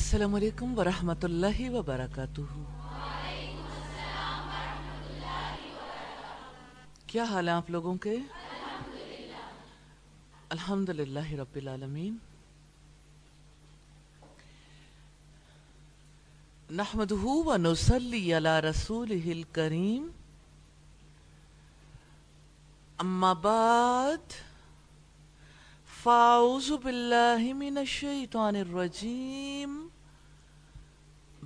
السلام علیکم ورحمۃ اللہ وبرکاتہ۔ کیا حال ہیں آپ لوگوں کے؟ الحمد للہ رب العالمین۔ نحمده ونصلي على رسوله الكريم اما بعد، فاعوذ بالله من الشيطان الرجيم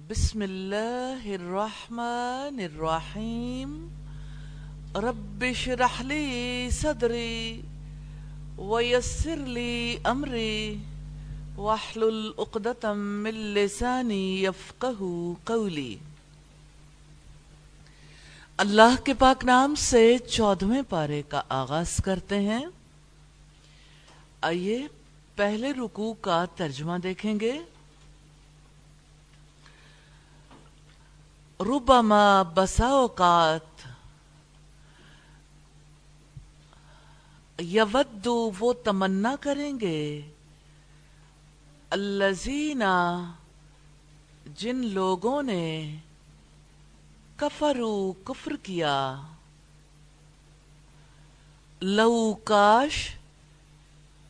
بسم الله الرحمن الرحيم رب اشرح لي صدري ويسر لي امري واحلل عقدة من لساني يفقه قولي اللہ کے پاک نام سے چودھویں پارے کا آغاز کرتے ہیں. آئیے پہلے رکوع کا ترجمہ دیکھیں گے. ربما بسا اوقات یود وہ تمنا کریں گے الزینہ جن لوگوں نے کفرو کفر کیا لو کاش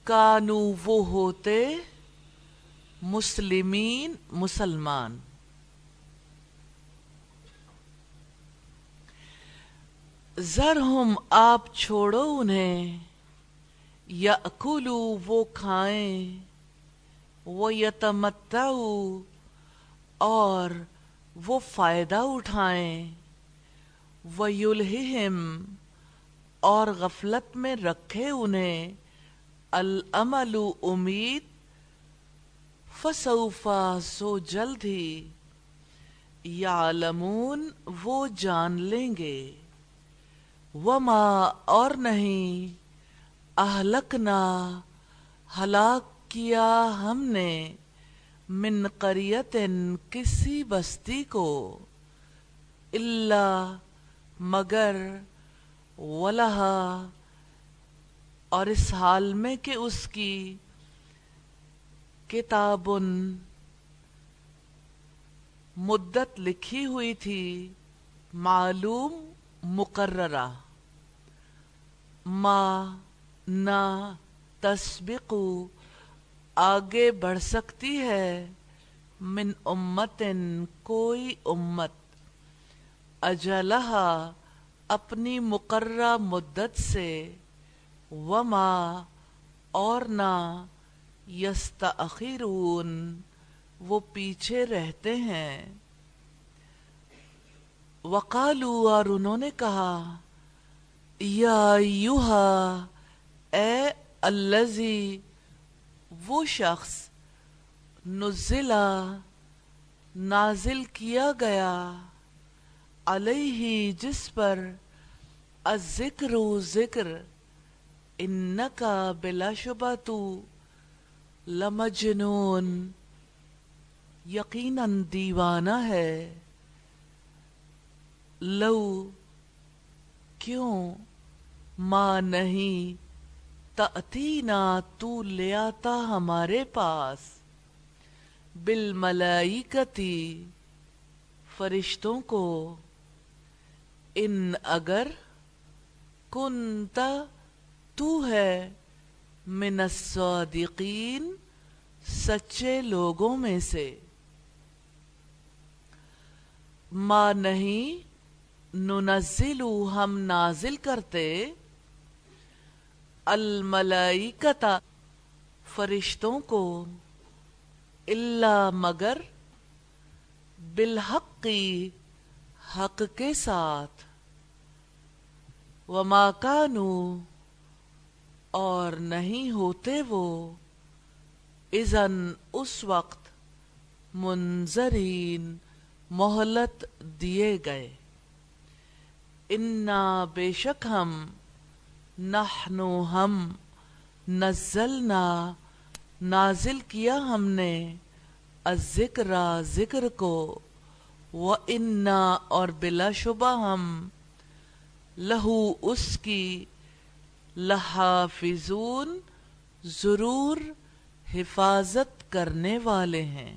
کانو وہ ہوتے مسلمین مسلمان ذرہم آپ چھوڑو انہیں یا اکولو وہ کھائیں وہ یتمتعو اور وہ فائدہ اٹھائیں وہ یلہم اور غفلت میں رکھے انہیں العمل امید فسوفا سو جلد ہی، یعلمون وہ جان لیں گے۔ وما اور نہیں، اہلکنا ہلاک کیا ہم نے من قریت کسی بستی کو اللہ مگر ولہا، اور اس حال میں کہ اس کی کتاب مدت لکھی ہوئی تھی، معلوم مقررہ۔ ما نہ تسبقو، آگے بڑھ سکتی ہے من امتن، کوئی امت۔ اجلہا، اپنی مقررہ مدت سے۔ وما، اور نہ یستاخرون وہ پیچھے رہتے ہیں۔ وقالو اور انہوں نے کہا یا یوہا اے الذی وہ شخص نزلہ، نازل کیا گیا علیہ، جس پر الذکر ذکر، انکا بلا شبہ تو لمجنون، یقیناً دیوانہ ہے۔ لو کیوں؟ ماں نہیں، تأتینا، تو لے آتا ہمارے پاس۔ بالملائکتی، فرشتوں کو۔ ان اگر کنتا تو ہے۔ من الصادقین، سچے لوگوں میں سے۔ ما نہیں ننزلو ہم نازل کرتے الملائکتا فرشتوں کو اللہ مگر بالحقی حق کے ساتھ۔ وما کانو اور نہیں ہوتے وہ ازن اس وقت منظرین مہلت دیے گئے۔ انا بے شک ہم نحنو ہم، نزلنا، نازل کیا ہم نے الذکر، ذکر کو و انا اور بلا شبہ ہم، لہو اس کی، لحافظون، ضرور حفاظت کرنے والے ہیں۔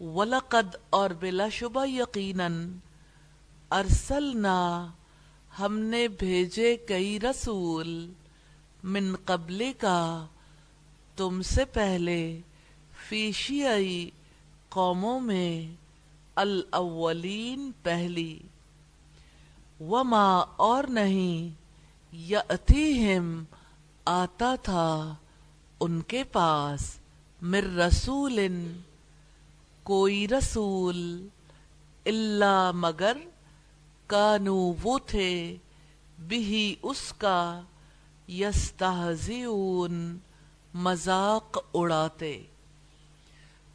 ولقد اور بلا شبہ یقیناً ارسلنا، ہم نے بھیجے کئی رسول من قبل کا تم سے پہلے فیشیائی قوموں میں الاولین پہلی۔ وما اور نہیں یاتیہم آتا تھا ان کے پاس مر رسول، کوئی رسول اللہ مگر کانو وہ تھے بھی اس کا یستہزیون مذاق اڑاتے۔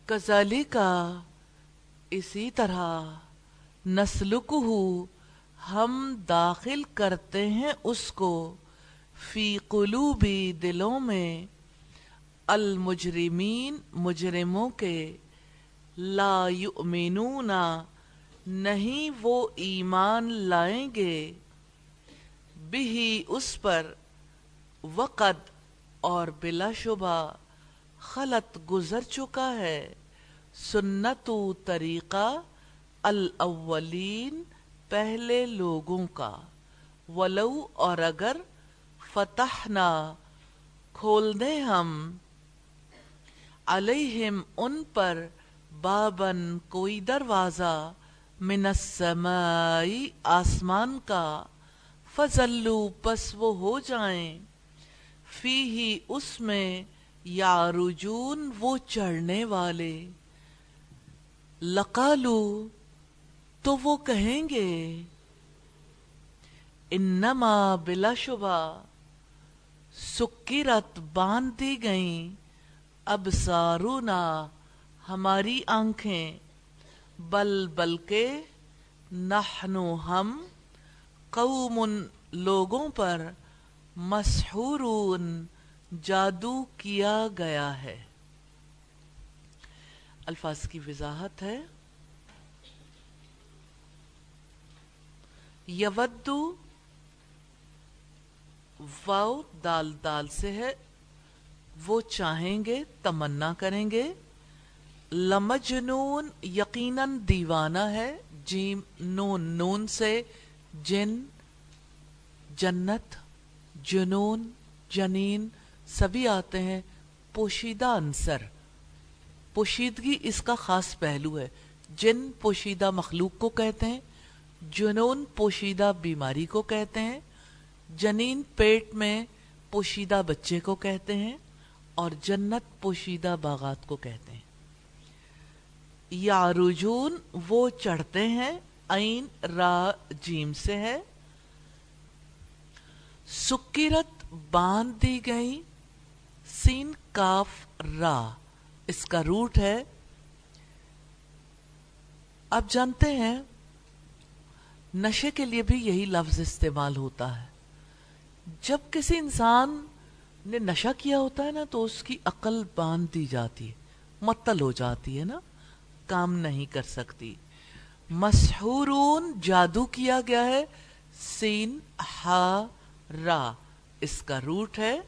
کزالی کا اسی طرح نسلک ہم داخل کرتے ہیں اس کو فی قلوبی دلوں میں، المجرمین مجرموں کے، لا یؤمنون نہیں وہ ایمان لائیں گے۔ بھی اس پر وقت اور بلا شبہ خلط گزر چکا ہے۔ سنت و طریقہ الاولین پہلے لوگوں کا۔ ولو اور اگر فتح نہ کھول دیں ہم علیہم ان پر بابن کوئی دروازہ۔ من السمائی آسمان کا فضلو پس وہ ہو جائیں۔ فی ہی اس میں یا رجون وہ چڑھنے والے۔ لقالو تو وہ کہیں گے، انما بلا شبہ، سکرت باندھ دی گئیں اب سارونا ہماری آنکھیں۔ بل بل کے نحنو ہم قوم لوگوں پر مسحورون جادو کیا گیا ہے۔ الفاظ کی وضاحت ہے۔ یودو واؤ دال دال سے ہے۔ وہ چاہیں گے، تمنا کریں گے۔ لمجنون یقیناً دیوانہ ہے، جیم نون نون سے جن، جنت، جنون، جنین، سبھی آتے ہیں پوشیدہ انصر پوشیدگی اس کا خاص پہلو ہے۔ جن پوشیدہ مخلوق کو کہتے ہیں، جنون پوشیدہ بیماری کو کہتے ہیں، جنین پیٹ میں پوشیدہ بچے کو کہتے ہیں، اور جنت پوشیدہ باغات کو کہتے ہیں۔ یا رجون وہ چڑھتے ہیں، عین را جیم سے ہے۔ سکیرت باندھ دی گئی سین کاف را، اس کا روٹ ہے۔ آپ جانتے ہیں، نشے کے لیے بھی یہی لفظ استعمال ہوتا ہے۔ جب کسی انسان نے نشہ کیا ہوتا ہے نا، تو اس کی عقل باندھ دی جاتی ہے، متل ہو جاتی ہے نا۔ کام نہیں کر سکتی۔ مسحورون جادو کیا گیا ہے۔ سین ہا را۔ اس کا روٹ ہے۔